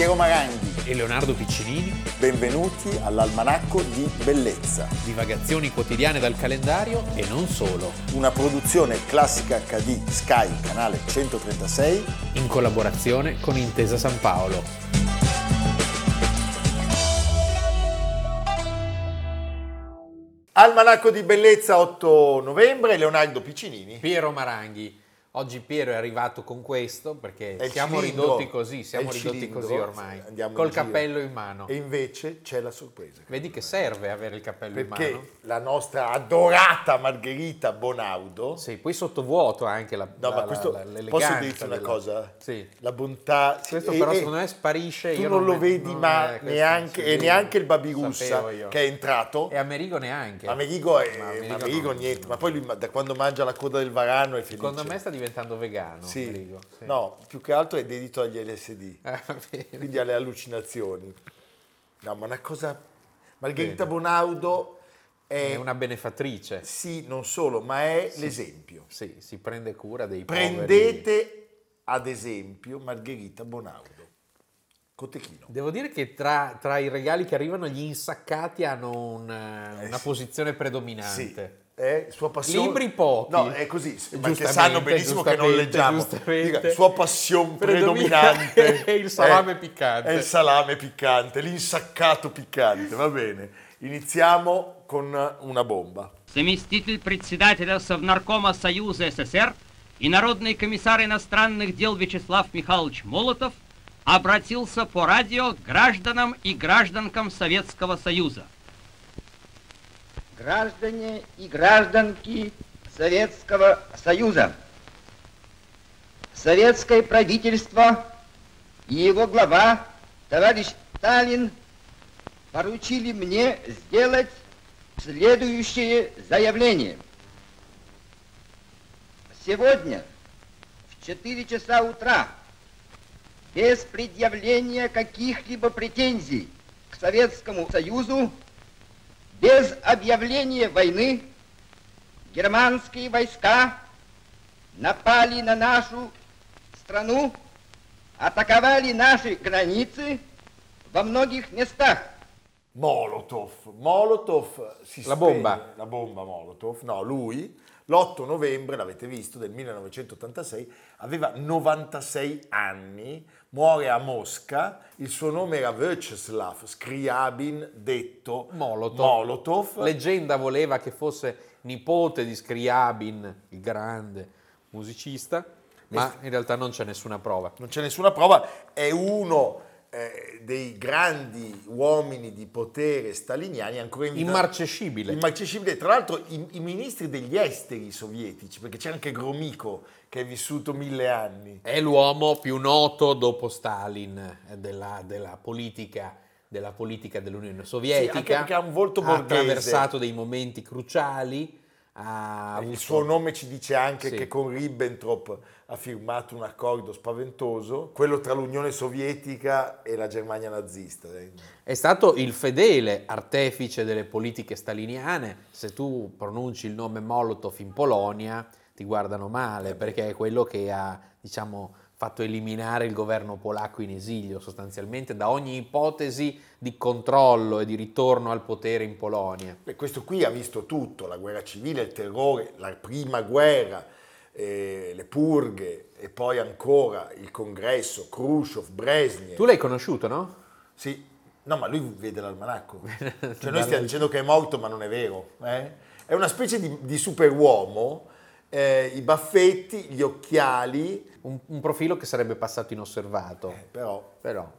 Piero Maranghi e Leonardo Piccinini. Benvenuti all'Almanacco di Bellezza. Divagazioni quotidiane dal calendario e non solo. Una produzione classica HD Sky, canale 136. In collaborazione con Intesa San Paolo. Almanacco di Bellezza 8 novembre, Leonardo Piccinini. Piero Maranghi. Oggi Piero è arrivato con questo perché È siamo cilindro. ridotti così, siamo ridotti cilindro. così ormai, Andiamo col in giro. cappello in mano. E invece c'è la sorpresa. Vedi che serve avere il cappello in mano? Perché la nostra adorata Margherita Bonaudo Sì, poi sottovuoto anche la, No, la- ma la- questo la- l'eleganza posso dirti una della- cosa? Sì. La bontà. Questo e- però secondo me sparisce. Tu non lo me- vedi, non ma questo, neanche, sì, e neanche il Babirussa che è entrato. E Amerigo neanche. Amerigo, è, Ma Amerigo Amerigo no. niente, ma poi lui da quando mangia la coda del varano è felice. Secondo me sta diventando vegano. Sì. Sì. No, più che altro è dedito agli LSD, bene. quindi alle allucinazioni. No, ma una cosa... Margherita Bonaudo è... È una benefattrice. Sì, non solo, ma è l'esempio. Sì, si prende cura dei poveri. Prendete ad esempio Margherita Bonaudo. Cotechino. Devo dire che tra, tra i regali che arrivano, gli insaccati hanno un, eh, una sì. posizione Sì, è sua passione. Libri pochi. No, è così, perché sanno benissimo che non leggiamo. Dica, sua passione Predomina- predominante è il salame è- piccante. È il salame piccante, l'insaccato piccante, va bene. Iniziamo con una bomba. заместитель председателя Совнаркома Союза СССР и Народный комиссар иностранных дел Вячеслав Михайлович Молотов обратился по радио к гражданам и гражданкам Советского Союза. Граждане и гражданки Советского Союза. Советское правительство и его глава, товарищ Сталин, поручили мне сделать следующее заявление. Сегодня в 4 часа утра без предъявления каких-либо претензий к Советскому Союзу без объявления войны германские войска напали на нашу страну, атаковали наши границы во многих местах. Molotov. Molotov si La spegne- bomba. La bomba Molotov. No, lui l'8 novembre, l'avete visto, del 1986, aveva 96 anni, muore a Mosca, il suo nome era Vyacheslav Scriabin, detto Molotov. Molotov. Leggenda voleva che fosse nipote di Scriabin, il grande musicista, ma in realtà non c'è nessuna prova. non c'è nessuna prova, è uno eh, dei grandi uomini di potere staliniani ancora in vita. Immarcescibile. Immarcescibile. Tra l'altro i, i ministri degli esteri sovietici, perché c'è anche Gromyko che è vissuto mille anni. È l'uomo più noto dopo Stalin della, della politica della politica dell'Unione Sovietica. Sì, anche perché ha un volto ha borghese. attraversato dei momenti cruciali. Ha Il suo nome ci dice anche Sì. che con Ribbentrop ha firmato un accordo spaventoso, quello tra l'Unione Sovietica e la Germania nazista. eh. È stato il fedele artefice delle politiche staliniane. Se tu pronunci il nome Molotov in Polonia, ti guardano male perché è quello che ha, diciamo, fatto eliminare il governo polacco in esilio sostanzialmente da ogni ipotesi di controllo e di ritorno al potere in Polonia. Beh, questo qui ha visto tutto, la guerra civile, il terrore, la prima guerra, eh, le purghe e poi ancora il congresso, Khrushchev, Brezhnev. Tu l'hai conosciuto, no? Sì, no, ma lui vede l'almanacco. Cioè noi stiamo dicendo che è morto, ma non è vero. eh? È una specie di, di superuomo, eh, i baffetti, gli occhiali, Un, un profilo che sarebbe passato inosservato, però però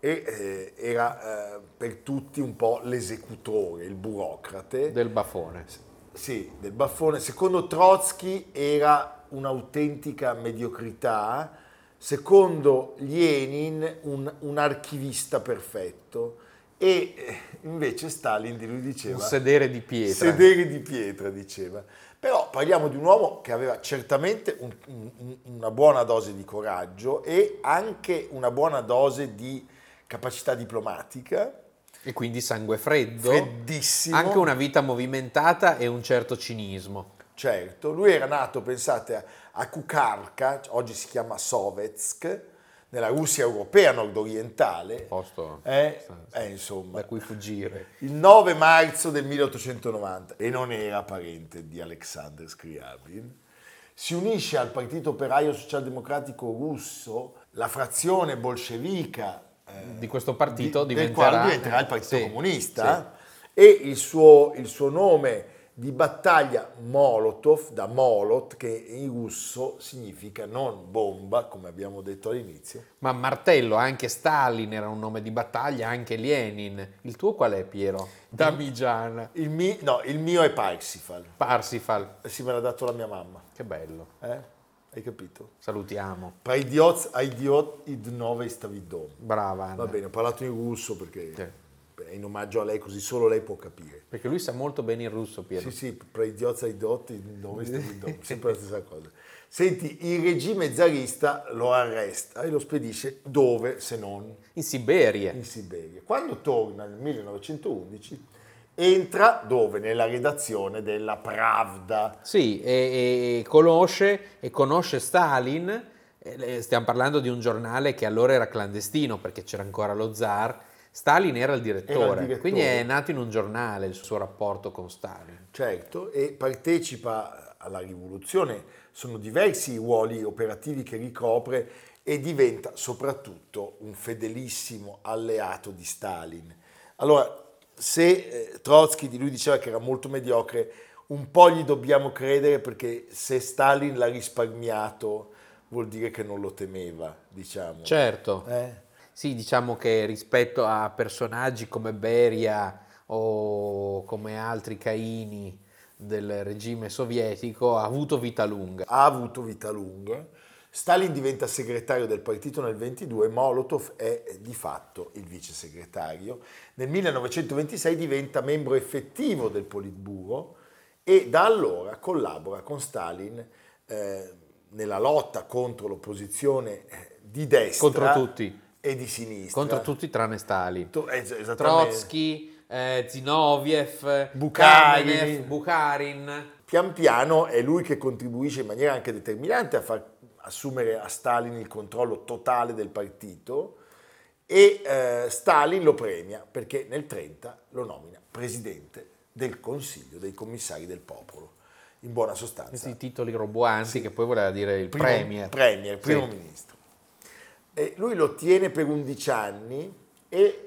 e, eh, era eh, per tutti un po' l'esecutore, il burocrate. del bafone. Sì, del baffone. Secondo Trotsky era un'autentica mediocrità, secondo Lenin un, un archivista perfetto e eh, invece Stalin di lui diceva... Un sedere di pietra. Sedere di pietra, diceva. Però parliamo di un uomo che aveva certamente un- un- una buona dose di coraggio e anche una buona dose di capacità diplomatica, E quindi sangue freddo. freddissimo. Anche una vita movimentata e un certo cinismo. Certo, lui era nato, pensate, a- a Kukarka, oggi si chiama Sovetsk, nella Russia europea nord-orientale, Posto eh, sì, eh, insomma, da cui fuggire. il 9 marzo del 1890 e non era parente di Alexander Scriabin, si unisce al Partito Operaio Socialdemocratico Russo, la frazione bolscevica eh, Di questo partito di- del diventerà- quale diventerà il Partito sì, Comunista e il suo, il suo nome di battaglia Molotov, da Molot, che in russo significa non bomba, come abbiamo detto all'inizio, Ma martello, anche Stalin era un nome di battaglia, anche Lenin. Il tuo qual è, Piero? Damigiana. il, mi- no, il mio è Parsifal, Parsifal. Eh sì, me l'ha dato la mia mamma, Che bello. eh? hai capito? Salutiamo. Pra idiot, a idiot id nove stavidom. Brava Anna. Va bene, ho parlato in russo perché Sì. In omaggio a lei, così solo lei può capire. Perché lui sa molto bene il russo, Piero. Sì, sì, pra idiot, a idiot id nove stavidom, sempre la stessa cosa. Senti, il regime zarista lo arresta e lo spedisce dove se non In Siberia. in Siberia. Quando torna nel 1911 entra dove? Nella redazione della Pravda. Sì, e, e conosce, e conosce Stalin. Stiamo parlando di un giornale che allora era clandestino perché c'era ancora lo zar. Stalin era il direttore, Era il direttore. quindi è nato in un giornale il suo rapporto con Stalin. Certo, e partecipa alla rivoluzione, sono diversi i ruoli operativi che ricopre e diventa soprattutto un fedelissimo alleato di Stalin. Allora, se eh, Trotsky di lui diceva che era molto mediocre, un po' gli dobbiamo credere perché se Stalin l'ha risparmiato vuol dire che non lo temeva, diciamo. Certo. Eh? Sì, diciamo che rispetto a personaggi come Beria o come altri Caini del regime sovietico ha avuto vita lunga. ha avuto vita lunga. Stalin diventa segretario del partito nel 22, Molotov è eh, di fatto il vice segretario. Nel 1926 diventa membro effettivo del Politburo e da allora collabora con Stalin eh, nella lotta contro l'opposizione eh, di destra Contro tutti. E di sinistra. Contro tutti tranne Stalin. To- eh, esattamente. Trotsky, eh, Zinoviev, Bukharin. Kamenev, Bukharin. Pian piano è lui che contribuisce in maniera anche determinante a far assumere a Stalin il controllo totale del partito e eh, Stalin lo premia perché nel 30 lo nomina presidente del Consiglio dei commissari del popolo. In buona sostanza, Questi titoli roboanti che poi voleva dire il primo- premier. premier, primo Sì. ministro. E lui lo tiene per 11 anni e, eh,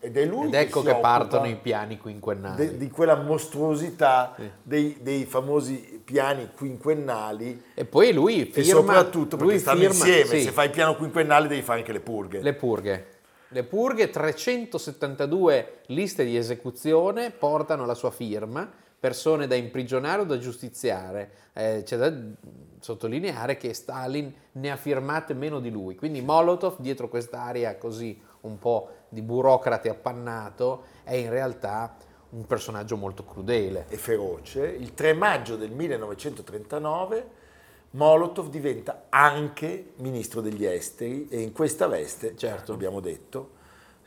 ed è lui Ed ecco si che partono i piani quinquennali. de- di quella mostruosità Sì. dei, dei famosi piani quinquennali E poi lui e firma... soprattutto perché stanno firma- insieme, sì. se fai il piano quinquennale devi fare anche le purghe. Le purghe. Le purghe, 372 liste di esecuzione portano la sua firma, persone da imprigionare o da giustiziare. Eh, c'è da sottolineare che Stalin ne ha firmate meno di lui, quindi Molotov, dietro quest'area così un po' di burocrate appannato, è in realtà un personaggio molto crudele. e feroce, il 3 maggio del 1939 Molotov diventa anche ministro degli esteri e in questa veste, Certo. abbiamo detto,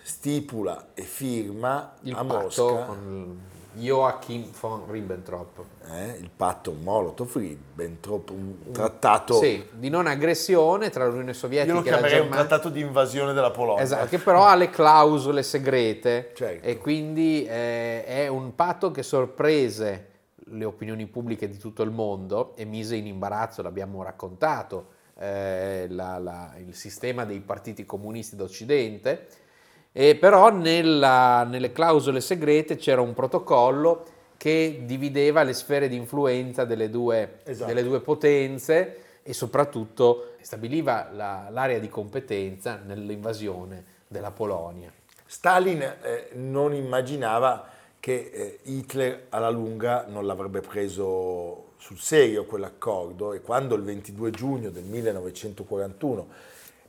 stipula e firma Il a Mosca con Joachim von Ribbentrop. eh, il patto Molotov-Ribbentrop, un trattato, Sì, di non aggressione tra l'Unione io Sovietica lo e la chiamerei un Germania. trattato di invasione della Polonia. Esatto, che però ha le clausole segrete Certo. e quindi eh, è un patto che sorprese le opinioni pubbliche di tutto il mondo e mise in imbarazzo, l'abbiamo raccontato, eh, la- la- il sistema dei partiti comunisti d'Occidente, e però nella- nelle clausole segrete c'era un protocollo che divideva le sfere di influenza delle due, Esatto. delle due potenze e soprattutto stabiliva la- l'area di competenza nell'invasione della Polonia. Stalin eh, non immaginava che eh, Hitler alla lunga non l'avrebbe preso sul serio quell'accordo e quando il 22 giugno del 1941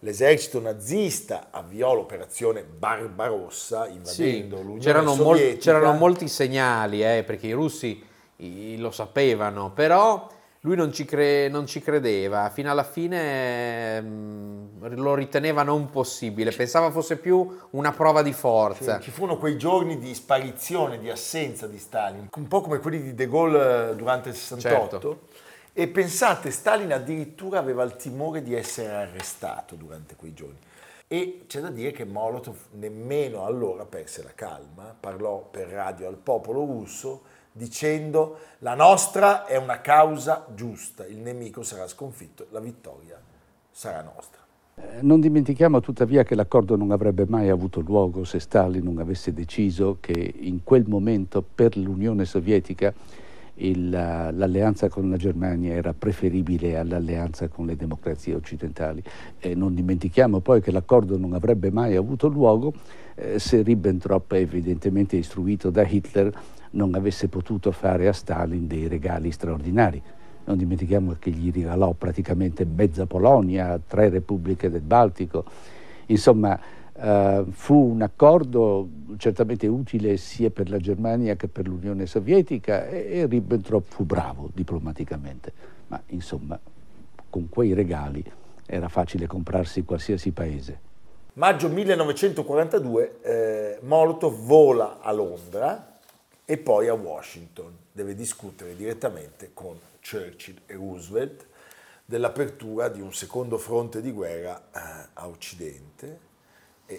l'esercito nazista avviò l'operazione Barbarossa invadendo l'Unione c'erano, mol- Sovietica, c'erano molti segnali, eh, perché i russi i- lo sapevano, però lui non ci, cre- non ci credeva, fino alla fine ehm, lo riteneva non possibile, pensava fosse più una prova di forza. Ci furono quei giorni di sparizione, di assenza di Stalin, un po' come quelli di De Gaulle eh, durante il 68. Certo. E pensate, Stalin addirittura aveva il timore di essere arrestato durante quei giorni. E c'è da dire che Molotov nemmeno allora perse la calma, parlò per radio al popolo russo dicendo la nostra è una causa giusta, il nemico sarà sconfitto, la vittoria sarà nostra. Eh, non dimentichiamo tuttavia che l'accordo non avrebbe mai avuto luogo se Stalin non avesse deciso che in quel momento per l'Unione Sovietica il, l'alleanza con la Germania era preferibile all'alleanza con le democrazie occidentali. E non dimentichiamo poi che l'accordo non avrebbe mai avuto luogo eh, se Ribbentrop, evidentemente istruito da Hitler, non avesse potuto fare a Stalin dei regali straordinari. Non dimentichiamo che gli regalò praticamente mezza Polonia, tre repubbliche del Baltico. Insomma, Uh, fu un accordo certamente utile sia per la Germania che per l'Unione Sovietica e, e Ribbentrop fu bravo diplomaticamente, ma insomma con quei regali era facile comprarsi qualsiasi paese. Maggio 1942 eh, Molotov vola a Londra e poi a Washington, deve discutere direttamente con Churchill e Roosevelt dell'apertura di un secondo fronte di guerra eh, a Occidente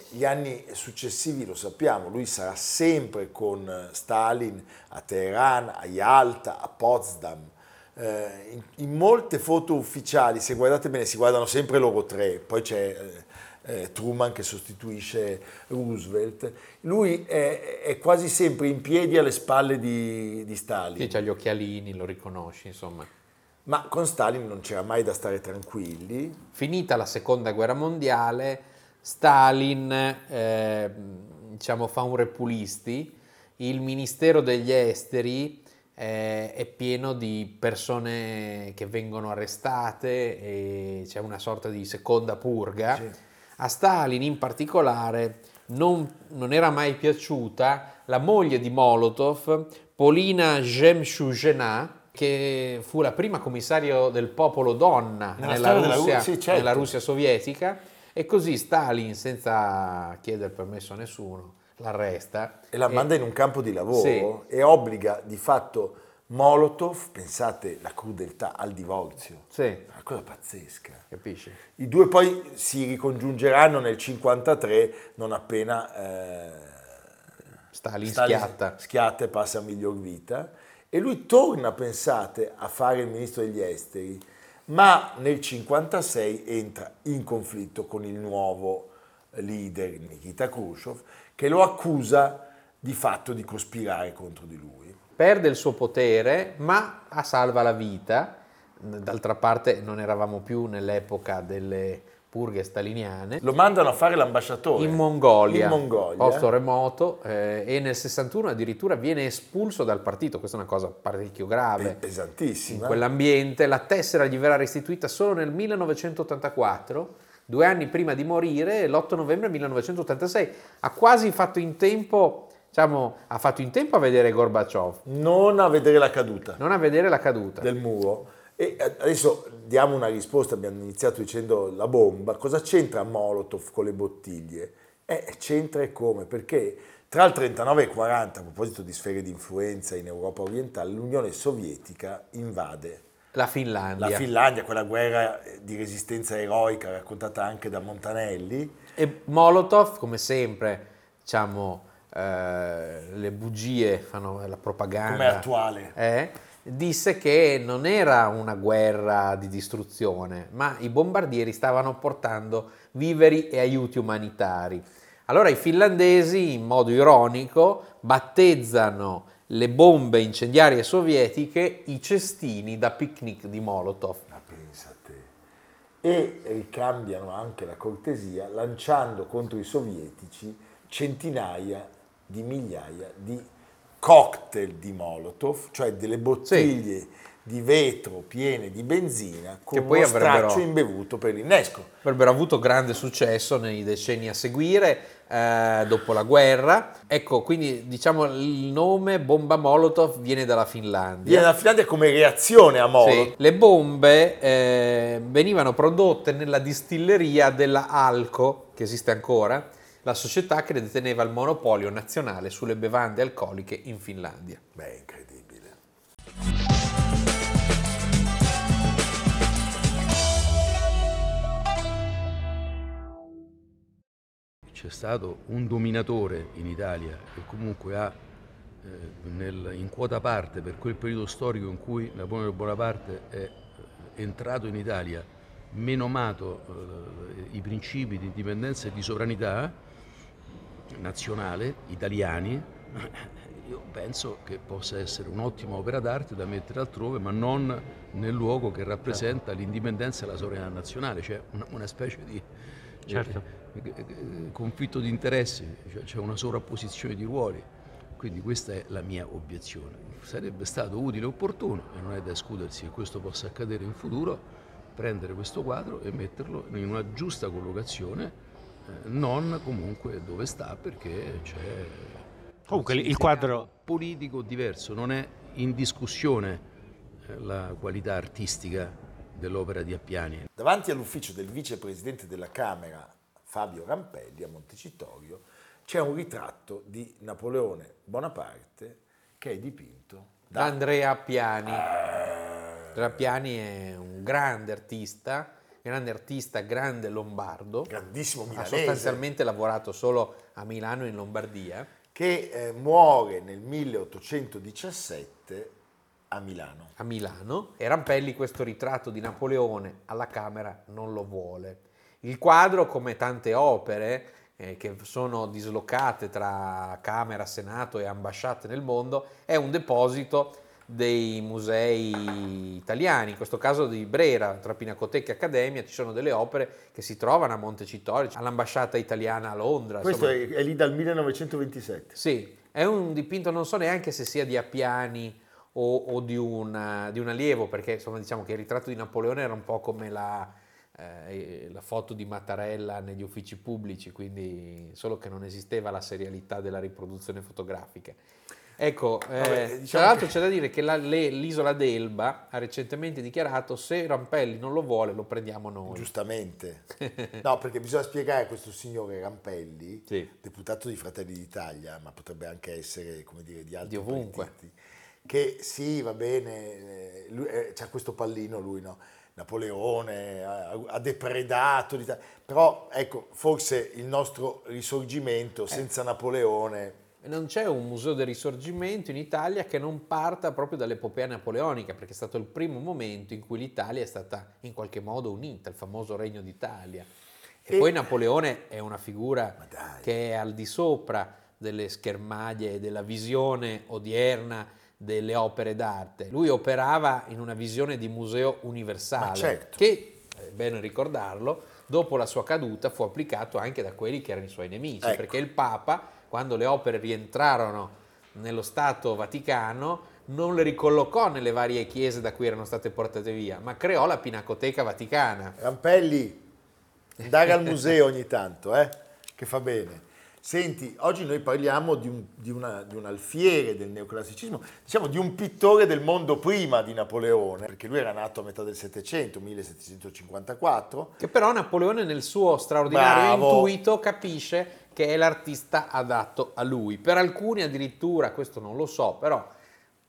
gli anni successivi lo sappiamo, lui sarà sempre con eh, Stalin a Teheran, a Yalta, a Potsdam. Eh, in, in, molte foto ufficiali, se guardate bene, si guardano sempre loro tre, poi c'è eh, eh Truman che sostituisce Roosevelt. Lui è, è, quasi sempre in piedi alle spalle di, di Stalin. Sì, ha gli occhialini, lo riconosci, insomma. Ma con Stalin non c'era mai da stare tranquilli. Finita la seconda guerra mondiale, Stalin eh, diciamo, fa un repulisti, il Ministero degli Esteri eh, è pieno di persone che vengono arrestate e c'è una sorta di seconda purga. Sì. A Stalin in particolare non, non, era mai piaciuta la moglie di Molotov, Polina Jemshugena, che fu la prima commissario del popolo donna nella, nella, Russia, sì, certo. nella Russia sovietica e così Stalin, senza chiedere permesso a nessuno, l'arresta. E la manda in un campo di lavoro sì. e obbliga di fatto Molotov, pensate la crudeltà, al divorzio. Sì. Una cosa pazzesca. Capisci? I due poi si ricongiungeranno nel 1953 non appena eh, Stalin, Stalin schiatta. schiatta e passa a miglior vita. E lui torna, pensate, a fare il ministro degli esteri ma nel 1956 entra in conflitto con il nuovo leader Nikita Khrushchev che lo accusa di fatto di cospirare contro di lui. Perde il suo potere, ma salva la vita. D'altra parte non eravamo più nell'epoca delle purghe staliniane. Lo mandano a fare l'ambasciatore in Mongolia, in Mongolia. posto remoto, eh, e nel 61 addirittura viene espulso dal partito. Questa è una cosa parecchio grave. pesantissima. In quell'ambiente. La tessera gli verrà restituita solo nel 1984, due anni prima di morire, l'8 novembre 1986. Ha quasi fatto in tempo. Diciamo, ha fatto in tempo a vedere Gorbaciov. Non a vedere la caduta. Non a vedere la caduta. Del muro. E adesso diamo una risposta, abbiamo iniziato dicendo la bomba, cosa c'entra Molotov con le bottiglie? Eh, c'entra e come? Perché tra il 39 e il 40, a proposito di sfere di influenza in Europa orientale, l'Unione Sovietica invade la Finlandia. La Finlandia, quella guerra di resistenza eroica raccontata anche da Montanelli. E Molotov, come sempre, diciamo, eh, le bugie fanno la propaganda. Come attuale. Eh? Disse che non era una guerra di distruzione, ma i bombardieri stavano portando viveri e aiuti umanitari. Allora i finlandesi, in modo ironico, battezzano le bombe incendiarie sovietiche i cestini da picnic di Molotov. Ma pensa a te. E ricambiano anche la cortesia lanciando contro i sovietici centinaia di migliaia di cocktail di Molotov, cioè delle bottiglie sì. di vetro piene di benzina con che poi uno straccio imbevuto per l'innesco. Avrebbero avuto grande successo nei decenni a seguire, eh, dopo la guerra. Ecco, quindi diciamo il nome bomba Molotov viene dalla Finlandia. Viene dalla Finlandia come reazione a Molotov. Sì. Le bombe eh, venivano prodotte nella distilleria della Alco, che esiste ancora, la società che deteneva il monopolio nazionale sulle bevande alcoliche in Finlandia. Beh, incredibile. C'è stato un dominatore in Italia che comunque ha eh, nel, in quota parte per quel periodo storico in cui Napoleone Bonaparte è eh, entrato in Italia menomato eh, i principi di indipendenza e di sovranità nazionale italiani, io penso che possa essere un'ottima opera d'arte da mettere altrove, ma non nel luogo che rappresenta l'indipendenza e la sovranità nazionale, cioè una, una specie di certo. eh, eh, conflitto di interessi, cioè c'è una sovrapposizione di ruoli. Quindi questa è la mia obiezione. Sarebbe stato utile e opportuno, e non è da escludersi che questo possa accadere in futuro, prendere questo quadro e metterlo in una giusta collocazione, eh, non comunque dove sta perché c'è Comunque il quadro politico diverso, non è in discussione eh, la qualità artistica dell'opera di Appiani. Davanti all'ufficio del vicepresidente della Camera Fabio Rampelli a Montecitorio c'è un ritratto di Napoleone Bonaparte che è dipinto da, Andrea Appiani. Andrea Appiani è un grande artista, grande artista, grande lombardo. Grandissimo milanese. Ha sostanzialmente lavorato solo a Milano e in Lombardia che eh, muore nel 1817 a Milano. A Milano e Rampelli questo ritratto di Napoleone alla Camera non lo vuole. Il quadro, come tante opere eh, che sono dislocate tra Camera, Senato e ambasciate nel mondo, è un deposito dei musei italiani, in questo caso di Brera, tra Pinacoteca e Accademia, ci sono delle opere che si trovano a Montecitorio, all'ambasciata italiana a Londra. Questo è, è, lì dal 1927. Sì, è un dipinto, non so neanche se sia di Appiani o, o di, una, di, un allievo, perché insomma diciamo che il ritratto di Napoleone era un po' come la, eh, la foto di Mattarella negli uffici pubblici, quindi solo che non esisteva la serialità della riproduzione fotografica. Ecco, eh, Vabbè, diciamo tra l'altro che... c'è da dire che la, le, l'isola d'Elba ha recentemente dichiarato se Rampelli non lo vuole lo prendiamo noi. Giustamente. no, perché bisogna spiegare a questo signore Rampelli, sì. deputato di Fratelli d'Italia, ma potrebbe anche essere, come dire, di altri di ovunque. partiti, che sì, va bene, eh, lui, eh, c'ha questo pallino lui, no? Napoleone ha, ha depredato l'Italia, però ecco, forse il nostro risorgimento senza eh. Napoleone non c'è un museo del risorgimento in Italia che non parta proprio dall'epopea napoleonica, perché è stato il primo momento in cui l'Italia è stata in qualche modo unita, il famoso Regno d'Italia. E, e poi Napoleone è una figura che è al di sopra delle schermaglie e della visione odierna delle opere d'arte. Lui operava in una visione di museo universale, certo. che, è bene ricordarlo, dopo la sua caduta fu applicato anche da quelli che erano i suoi nemici, ecco. perché il Papa quando le opere rientrarono nello Stato Vaticano, non le ricollocò nelle varie chiese da cui erano state portate via, ma creò la Pinacoteca Vaticana. Rampelli, andare al museo ogni tanto, eh? che fa bene. Senti, oggi noi parliamo di un, di, una, di un, alfiere del neoclassicismo, diciamo di un pittore del mondo prima di Napoleone, perché lui era nato a metà del Settecento, 1754. Che però Napoleone nel suo straordinario Bravo. intuito capisce che è l'artista adatto a lui. Per alcuni addirittura, questo non lo so, però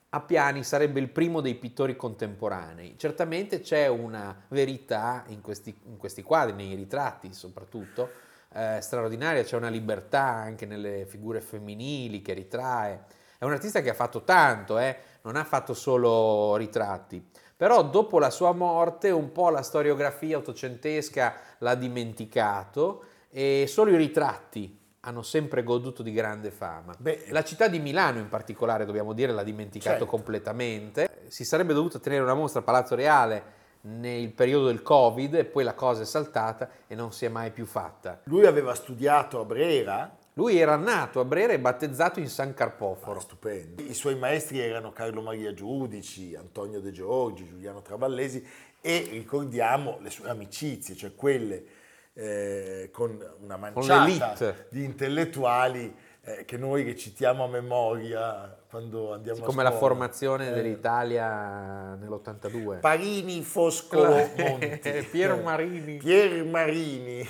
Appiani sarebbe il primo dei pittori contemporanei. Certamente c'è una verità in questi, in questi quadri, nei ritratti soprattutto, eh, straordinaria, c'è una libertà anche nelle figure femminili che ritrae. È un artista che ha fatto tanto, eh? non ha fatto solo ritratti. Però dopo la sua morte un po' la storiografia ottocentesca l'ha dimenticato e solo i ritratti hanno sempre goduto di grande fama. Beh, la città di Milano in particolare, dobbiamo dire, l'ha dimenticato certo. completamente. Si sarebbe dovuta tenere una mostra a Palazzo Reale nel periodo del Covid e poi la cosa è saltata e non si è mai più fatta. Lui aveva studiato a Brera. Lui era nato a Brera e battezzato in San Carpoforo. Ah, stupendo. I suoi maestri erano Carlo Maria Giudici, Antonio De Giorgi, Giuliano Travallesi e ricordiamo le sue amicizie, cioè quelle eh, con una manciata con di intellettuali eh, che noi recitiamo a memoria quando andiamo sì, a come la formazione eh. dell'Italia nell'82 Parini, Foscolo, Monti. Pier Marini. Pier Marini.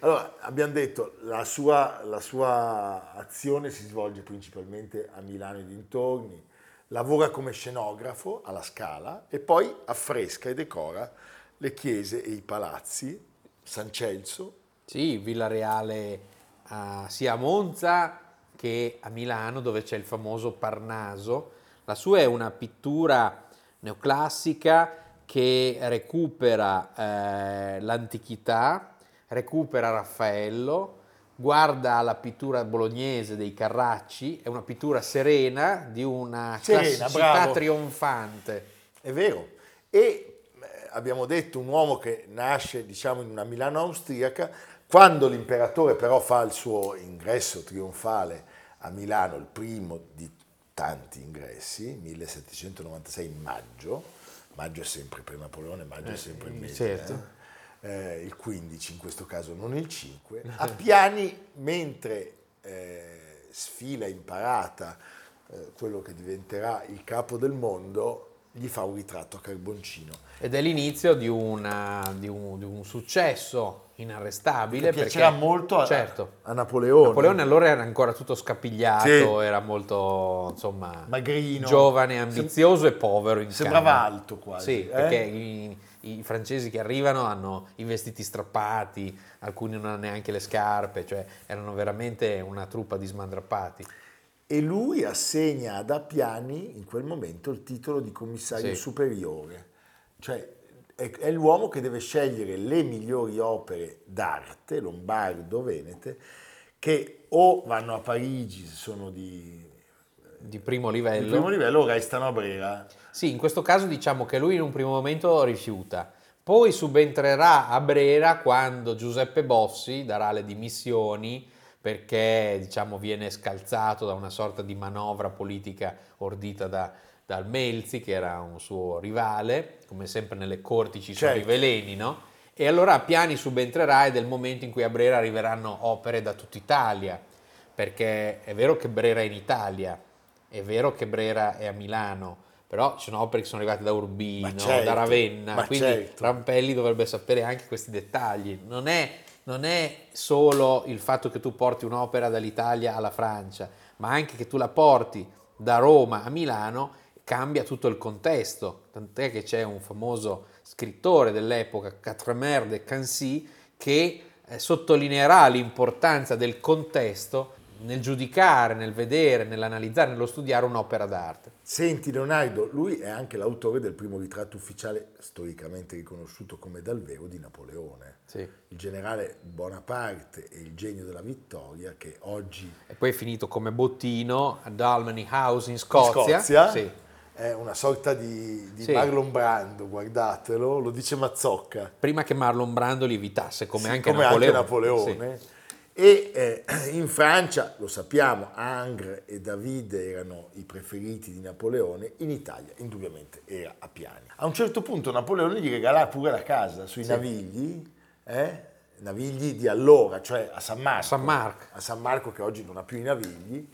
Allora abbiamo detto la sua, la sua azione si svolge principalmente a Milano e dintorni lavora come scenografo alla Scala e poi affresca e decora le chiese e i palazzi San Celso. Sì, Villa Reale a- sia a Monza che a Milano dove c'è il famoso Parnaso. La sua è una pittura neoclassica che recupera eh, l'antichità, recupera Raffaello, guarda la pittura bolognese dei Carracci, è una pittura serena di una Serena, classicità bravo. trionfante. È vero. E abbiamo detto un uomo che nasce, diciamo, in una Milano austriaca, quando l'imperatore però fa il suo ingresso trionfale a Milano, il primo di tanti ingressi, 1796 in maggio, maggio è sempre per Napoleone, maggio è sempre il mese, certo. eh? Eh, il 15 in questo caso, non il 5, a Piani, mentre eh, sfila in parata eh, quello che diventerà il capo del mondo, gli fa un ritratto a carboncino. Ed è l'inizio di, una- di un, di un successo inarrestabile. Che piacerà perché- molto a, certo. a Napoleone. Napoleone allora era ancora tutto scapigliato, Sì. era molto insomma Magrino. giovane, ambizioso e povero in Sembrava cambio. alto quasi. Sì, eh? perché i, i francesi che arrivano hanno i vestiti strappati, alcuni non hanno neanche le scarpe, cioè erano veramente una truppa di smandrappati. E lui assegna ad Appiani in quel momento il titolo di commissario Sì. superiore. Cioè è, è l'uomo che deve scegliere le migliori opere d'arte, lombardo, venete, che o vanno a Parigi se sono di, Di primo di livello. primo livello o restano a Brera. Sì, in questo caso diciamo che lui in un primo momento rifiuta, poi subentrerà a Brera quando Giuseppe Bossi darà le dimissioni perché diciamo, viene scalzato da una sorta di manovra politica ordita da, dal Melzi, che era un suo rivale, come sempre nelle corti ci sono Certo. i veleni, no? E allora Appiani subentrerà ed è il momento in cui a Brera arriveranno opere da tutta Italia, perché è vero che Brera è in Italia, è vero che Brera è a Milano, però ci sono opere che sono arrivate da Urbino, certo, da Ravenna, quindi certo. Rampelli dovrebbe sapere anche questi dettagli. Non è, non è solo il fatto che tu porti un'opera dall'Italia alla Francia, ma anche che tu la porti da Roma a Milano, cambia tutto il contesto. Tant'è che c'è un famoso scrittore dell'epoca, Quatremer de Cancy, che eh, sottolineerà l'importanza del contesto nel giudicare, nel vedere, nell'analizzare, nello studiare un'opera d'arte. Senti Leonardo, lui è anche l'autore del primo ritratto ufficiale storicamente riconosciuto come dal vero di Napoleone. Sì. Il generale Bonaparte e il genio della vittoria che oggi E poi è finito come bottino ad Albany House in Scozia. Scozia Sì. è una sorta di, di Sì. Marlon Brando, guardatelo, lo dice Mazzocca. Prima che Marlon Brando lievitasse, come Sì, anche come Napoleone. Napoleone. E eh, in Francia, lo sappiamo, Angre e Davide erano i preferiti di Napoleone, in Italia indubbiamente era Appiani. A un certo punto Napoleone gli regalò pure la casa sui Navigli, eh? Navigli di allora, cioè a San Marco. San Marco. A San Marco che oggi non ha più i Navigli,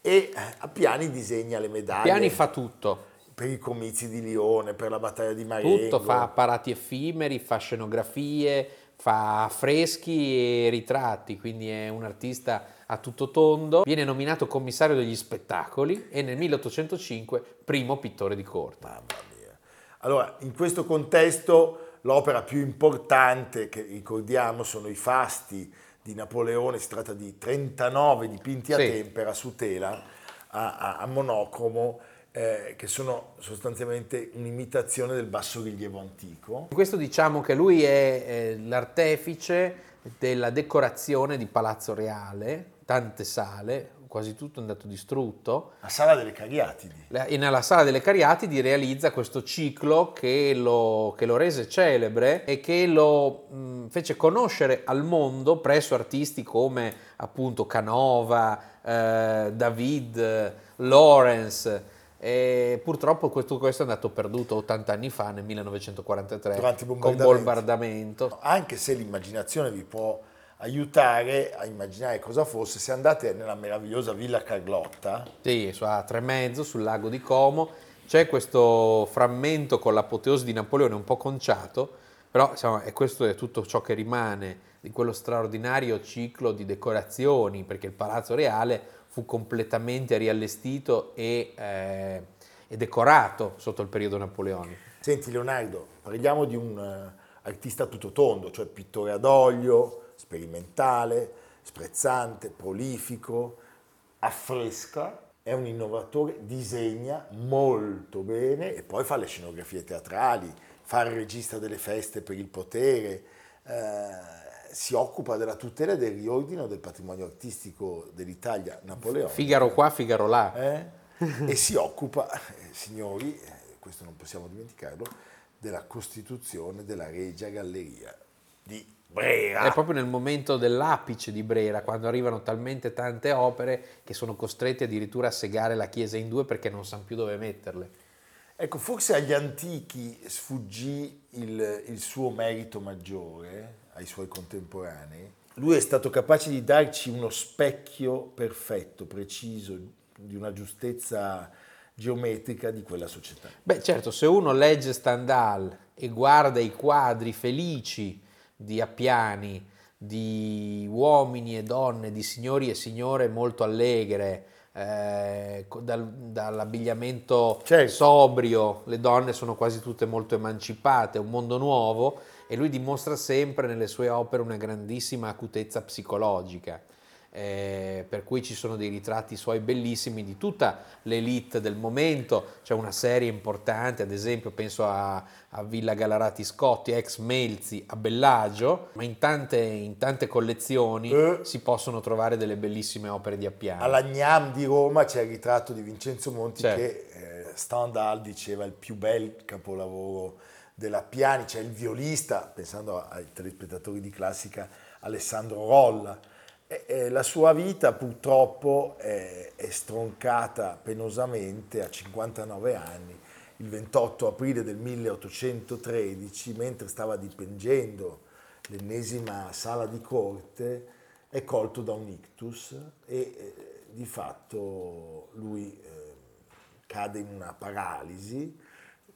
e eh, Appiani disegna le medaglie Piani fa tutto. per i comizi di Lione, per la battaglia di Marengo. Tutto, fa apparati effimeri, fa scenografie, fa affreschi e ritratti, quindi è un artista a tutto tondo. Viene nominato commissario degli spettacoli e nel 1805 primo pittore di corte. Mamma mia. Allora, in questo contesto, l'opera più importante che ricordiamo sono i fasti di Napoleone, si tratta di 39 dipinti a Sì. tempera su tela, a, a- a monocromo, eh, che sono sostanzialmente un'imitazione del bassorilievo antico. Questo diciamo che lui è eh, l'artefice della decorazione di Palazzo Reale, tante sale, quasi tutto è andato distrutto. La sala delle Cariatidi. La- E nella sala delle Cariatidi realizza questo ciclo che lo, che lo rese celebre e che lo mh, fece conoscere al mondo presso artisti come appunto Canova, eh, David, Lawrence. E purtroppo questo, questo è andato perduto 80 anni fa, nel 1943, Durante i con bombardamento. Anche se l'immaginazione vi può aiutare a immaginare cosa fosse, se andate nella meravigliosa Villa Carlotta, Sì, a Tremezzo, sul lago di Como, c'è questo frammento con l'apoteosi di Napoleone un po' conciato, però insomma, e questo è tutto ciò che rimane di quello straordinario ciclo di decorazioni, perché il Palazzo Reale fu completamente riallestito e, eh, e decorato sotto il periodo napoleonico. Senti Leonardo, parliamo di un eh, artista tutto tondo, cioè pittore ad olio, sperimentale, sprezzante, prolifico, affresca, è un innovatore, disegna molto bene e poi fa le scenografie teatrali, fa il regista delle feste per il potere, eh, si occupa della tutela e del riordino del patrimonio artistico dell'Italia napoleonica. Figaro qua, Figaro là. Eh? e si occupa, eh, signori, eh, questo non possiamo dimenticarlo, della costituzione della Regia Galleria di Brera. È proprio nel momento dell'apice di Brera, quando arrivano talmente tante opere che sono costretti addirittura a segare la chiesa in due perché non sanno più dove metterle. Ecco, forse agli antichi sfuggì il, il suo merito maggiore, ai suoi contemporanei. Lui è stato capace di darci uno specchio perfetto, preciso, di una giustezza geometrica di quella società. Beh, certo, se uno legge Stendhal e guarda i quadri felici di Appiani, di uomini e donne, di signori e signore molto allegre, eh, dal, dall'abbigliamento Certo. sobrio, le donne sono quasi tutte molto emancipate, un mondo nuovo e lui dimostra sempre nelle sue opere una grandissima acutezza psicologica. Eh, per cui ci sono dei ritratti suoi bellissimi di tutta l'elite del momento, c'è una serie importante, ad esempio penso a, a Villa Galarati Scotti, ex Melzi, a Bellagio, ma in tante, in tante collezioni Eh. si possono trovare delle bellissime opere di Appiano. Alla Gnam di Roma c'è il ritratto di Vincenzo Monti Certo. che eh, Stendhal diceva il più bel capolavoro della Piani, c'è il violista, pensando ai telespettatori di classica, Alessandro Rolla. E- e la sua vita purtroppo è, è stroncata penosamente a 59 anni, il 28 aprile del 1813, mentre stava dipingendo l'ennesima sala di corte, è colto da un ictus e eh, di fatto lui eh, cade in una paralisi,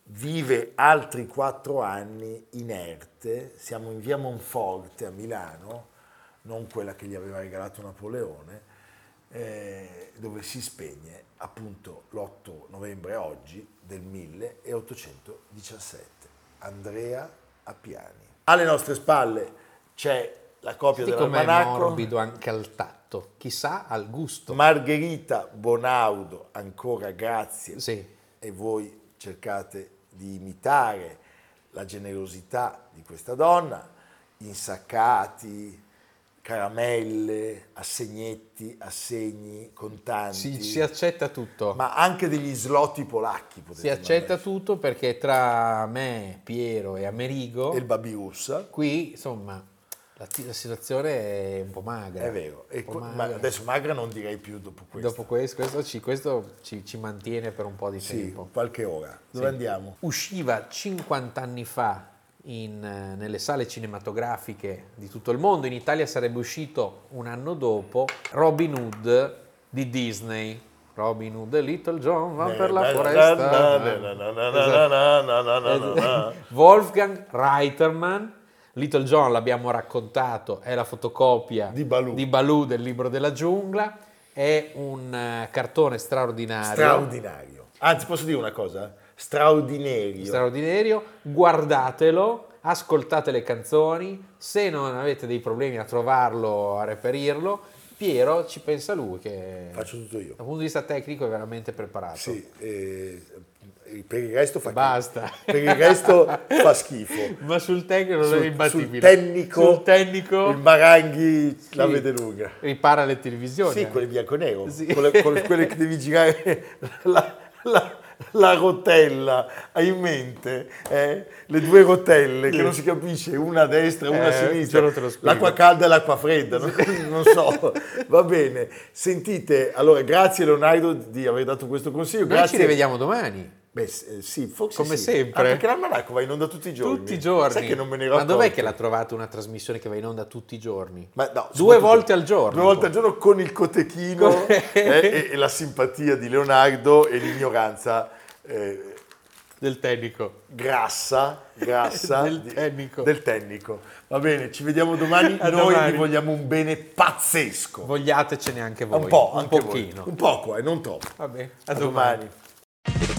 vive altri quattro anni inerte, siamo in via Monforte a Milano, non quella che gli aveva regalato Napoleone, eh, dove si spegne appunto l'8 novembre oggi del 1817. Andrea Appiani. Alle nostre spalle c'è la copia com'è dell'almanacco. morbido anche al tatto, chissà al gusto. Margherita Bonaudo, ancora grazie. Sì. E voi cercate di imitare la generosità di questa donna, insaccati, caramelle, assegnetti, assegni, contanti, Si, si accetta tutto. ma anche degli slotti polacchi. Si accetta mandare. tutto perché tra me, Piero e Amerigo, E il Babirussa, qui insomma la, la situazione è un po' magra. è vero. Co- ma magra. adesso magra non direi più dopo questo. Dopo questo, questo, ci, questo ci, ci mantiene per un po' di sì, tempo. qualche ora. Dove Sì. andiamo? Usciva 50 anni fa in, eh, nelle sale cinematografiche di tutto il mondo, in Italia sarebbe uscito un anno dopo Robin Hood di Disney. Robin Hood e Little John va per la foresta. Esatto. Wolfgang Reitermann, Little John l'abbiamo raccontato, è la fotocopia Di Baloo. del libro della giungla, è un eh, cartone straordinario. Straordinario. Anzi, posso dire una cosa? Straordinario. straordinario, guardatelo, ascoltate le canzoni, se non avete dei problemi a trovarlo, a reperirlo, Piero ci pensa lui che Faccio tutto io. dal punto di vista tecnico è veramente preparato. Sì, eh, per il resto fa Basta. Per il resto fa schifo. Ma sul tecnico non è imbattibile. Sul tecnico, Sul tecnico il Maranghi la sì, vede lunga. Ripara le televisioni. Sì, quelle bianco e nero, Sì. quelle, quelle- quelle che devi girare la, la- la rotella, hai in mente eh? le due rotelle che non si capisce, una a destra e una a Eh, sinistra, l'acqua calda e l'acqua fredda, non, non so, va bene. Sentite, allora grazie Leonardo di aver dato questo consiglio, Noi grazie. ci rivediamo domani. Beh, eh, sì, forse Come sì. sempre. Ah, perché l'almanacco va in onda tutti i giorni. Tutti i giorni. Sai che non me ne ero Ma dov'è che l'ha trovata una trasmissione che va in onda tutti i giorni? Ma no, Due volte al giorno. Due volte al giorno con il cotechino eh, e, e la simpatia di Leonardo e l'ignoranza eh, Del tecnico. grassa, grassa Del tecnico. del tecnico. Va bene, ci vediamo domani. Noi domani. vi vogliamo un bene pazzesco. Vogliatecene anche voi. un po', un pochino. voi. Un poco, eh, non troppo. Vabbè, a, A domani. domani.